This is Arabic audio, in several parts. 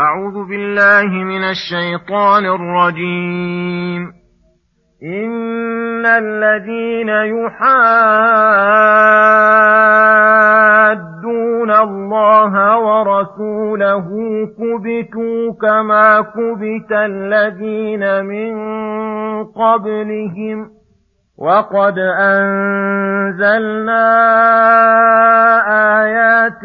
أعوذ بالله من الشيطان الرجيم. إن الذين يحادون الله ورسوله كبتوا كما كبت الذين من قبلهم وقد أنزلنا آيات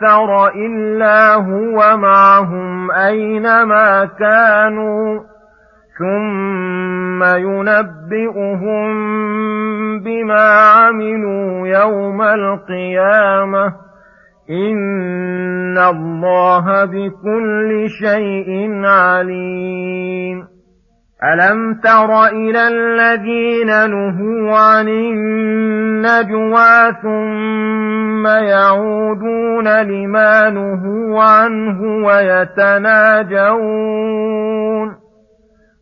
أكثر إلا هو معهم أينما كانوا ثم ينبئهم بما عملوا يوم القيامة. إن الله بكل شيء عليم. ألم تر إلى الذين نهوا عن النجوى ثم يعودون لما نهوا عنه ويتناجون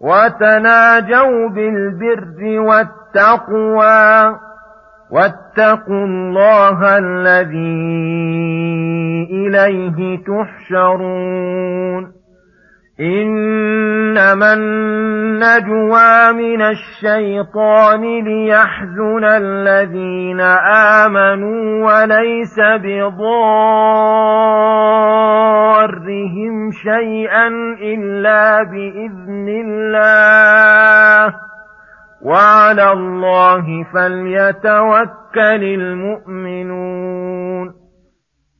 وتناجوا بالبر والتقوى. واتقوا الله الذي إليه تحشرون. إنما النجوى من الشيطان ليحزن الذين آمنوا وليس بضارهم شيئا إلا بإذن الله. وعلى الله فليتوكل المؤمنون.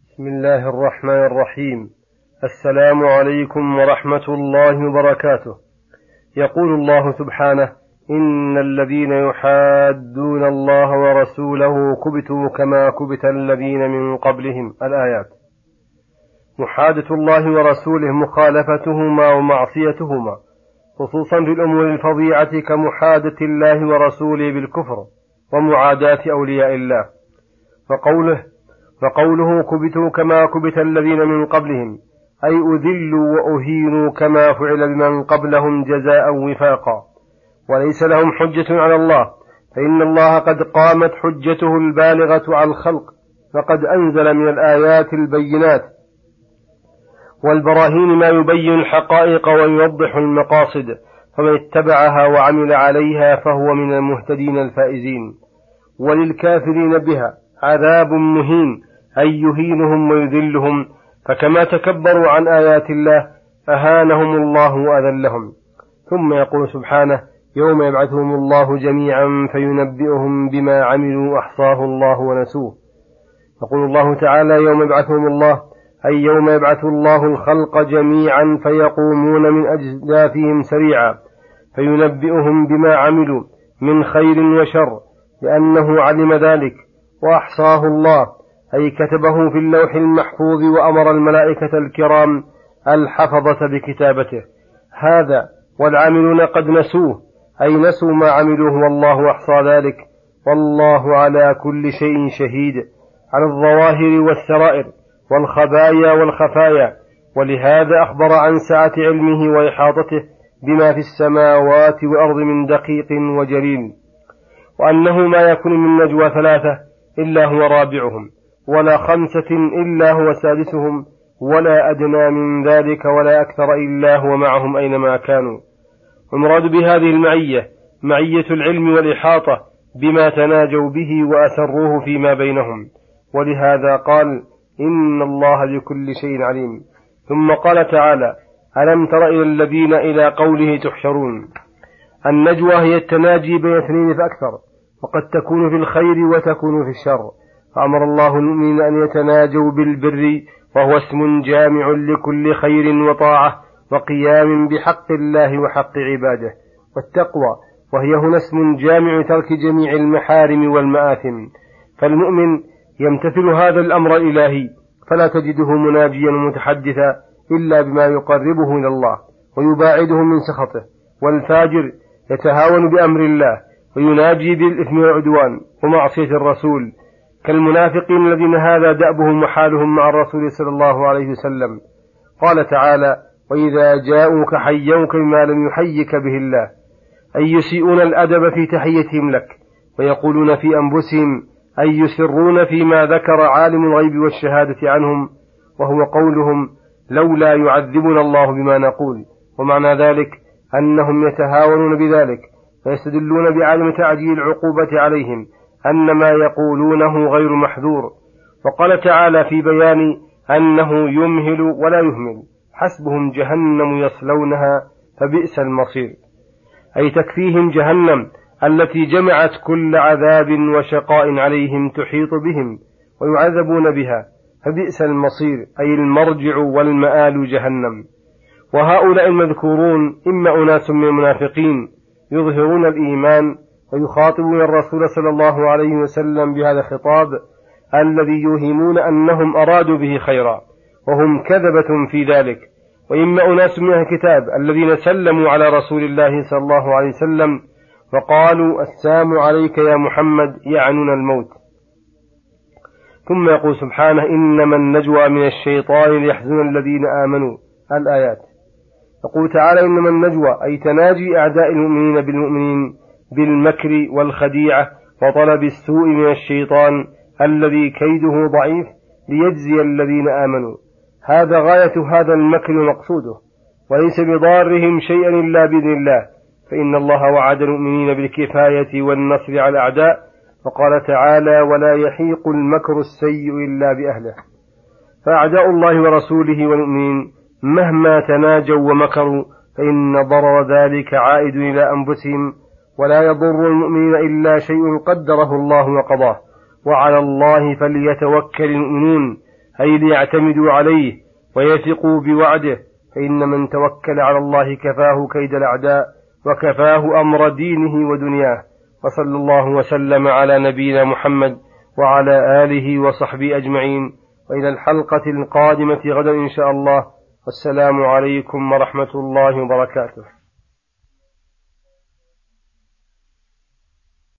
بسم الله الرحمن الرحيم. السلام عليكم ورحمة الله وبركاته. يقول الله سبحانه إن الذين يحادون الله ورسوله كبتوا كما كبت الذين من قبلهم. الآيات. محادة الله ورسوله مخالفتهما ومعصيتهما خصوصا في الأمور الفظيعة كمحادة الله ورسوله بالكفر ومعاداة أولياء الله. فقوله فقوله كبتوا كما كبت الذين من قبلهم. أي أذلوا وأهينوا كما فعل بمن قبلهم جزاء وفاقا. وليس لهم حجة على الله. فإن الله قد قامت حجته البالغة على الخلق. فقد أنزل من الآيات البينات. والبراهين ما يبين الحقائق ويوضح المقاصد. فمن اتبعها وعمل عليها فهو من المهتدين الفائزين. وللكافرين بها عذاب مهين. أي يهينهم ويذلهم فكما تكبروا عن آيات الله أهانهم الله وأذلهم. ثم يقول سبحانه يوم يبعثهم الله جميعا فينبئهم بما عملوا أحصاه الله ونسوه. يقول الله تعالى يوم يبعثهم الله أي يوم يبعث الله الخلق جميعا فيقومون من أجدافهم سريعا فينبئهم بما عملوا من خير وشر لأنه علم ذلك وأحصاه الله. أي كتبه في اللوح المحفوظ وأمر الملائكة الكرام الحفظة بكتابته. هذا والعاملون قد نسوه أي نسوا ما عملوه والله أحصى ذلك. والله على كل شيء شهيد على الظواهر والسرائر والخبايا والخفايا. ولهذا أخبر عن سعة علمه وإحاطته بما في السماوات والأرض من دقيق وجليل. وأنه ما يكون من نجوى ثلاثة إلا هو رابعهم. ولا خمسة إلا هو سادسهم ولا أدنى من ذلك ولا أكثر إلا هو معهم أينما كانوا. المراد بهذه المعية معية العلم والإحاطة بما تناجوا به وأسروه فيما بينهم. ولهذا قال إن الله بكل شيء عليم. ثم قال تعالى ألم تر إلى الذين إلى قوله تحشرون؟ النجوى هي التناجي بين اثنين فأكثر وقد تكون في الخير وتكون في الشر. فأمر الله المؤمنين أن يتناجوا بالبر وهو اسم جامع لكل خير وطاعة وقيام بحق الله وحق عباده والتقوى وهي هنا اسم جامع ترك جميع المحارم والمآثم. فالمؤمن يمتثل هذا الأمر الإلهي فلا تجده مناجيا متحدثا إلا بما يقربه إلى الله ويباعده من سخطه. والفاجر يتهاون بأمر الله ويناجي بالإثم والعدوان ومعصية الرسول كالمنافقين الذين هذا دأبهم وحالهم مع الرسول صلى الله عليه وسلم. قال تعالى وإذا جاءوك حيوك بما لم يحيك به الله أي يسيئون الأدب في تحيتهم لك ويقولون في أنفسهم أي يسرون فيما ذكر عالم الغيب والشهادة عنهم وهو قولهم لولا يعذبنا الله بما نقول ومعنى ذلك أنهم يتهاونون بذلك فيستدلون بعدم تعجيل العقوبة عليهم أن ما يقولونه غير محذور. وقال تعالى في بيان أنه يمهل ولا يهمل. حسبهم جهنم يصلونها فبئس المصير. أي تكفيهم جهنم التي جمعت كل عذاب وشقاء عليهم تحيط بهم ويعذبون بها فبئس المصير أي المرجع والمآل جهنم. وهؤلاء المذكورون إما أناس من المنافقين يظهرون الإيمان ويخاطبون الرسول صلى الله عليه وسلم بهذا الخطاب الذي يوهمون أنهم أرادوا به خيرا وهم كذبة في ذلك. وإما أناس من الكتاب الذين سلموا على رسول الله صلى الله عليه وسلم وقالوا السام عليك يا محمد يعنون الموت. ثم يقول سبحانه إنما النجوى من الشيطان ليحزن الذين آمنوا. الآيات. يقول تعالى إنما النجوى أي تناجي أعداء المؤمنين بالمؤمنين بالمكر والخديعة وطلب السوء من الشيطان الذي كيده ضعيف ليجزي الذين آمنوا. هذا غاية هذا المكر مقصوده. وليس بضارهم شيئا إلا بإذن الله. فإن الله وعد المؤمنين بالكفاية والنصر على الأعداء وقال تعالى ولا يحيق المكر السيء إلا بأهله. فأعداء الله ورسوله والمؤمنين مهما تناجوا ومكروا فإن ضرر ذلك عائد إلى أنفسهم ولا يضر المؤمنين إلا شيء قدره الله وقضاه. وعلى الله فليتوكل المؤمنون أي ليعتمدوا عليه ويثقوا بوعده. فإن من توكل على الله كفاه كيد الأعداء وكفاه أمر دينه ودنياه. وصلى الله وسلم على نبينا محمد وعلى آله وصحبه أجمعين. وإلى الحلقة القادمة غدا إن شاء الله. والسلام عليكم ورحمة الله وبركاته.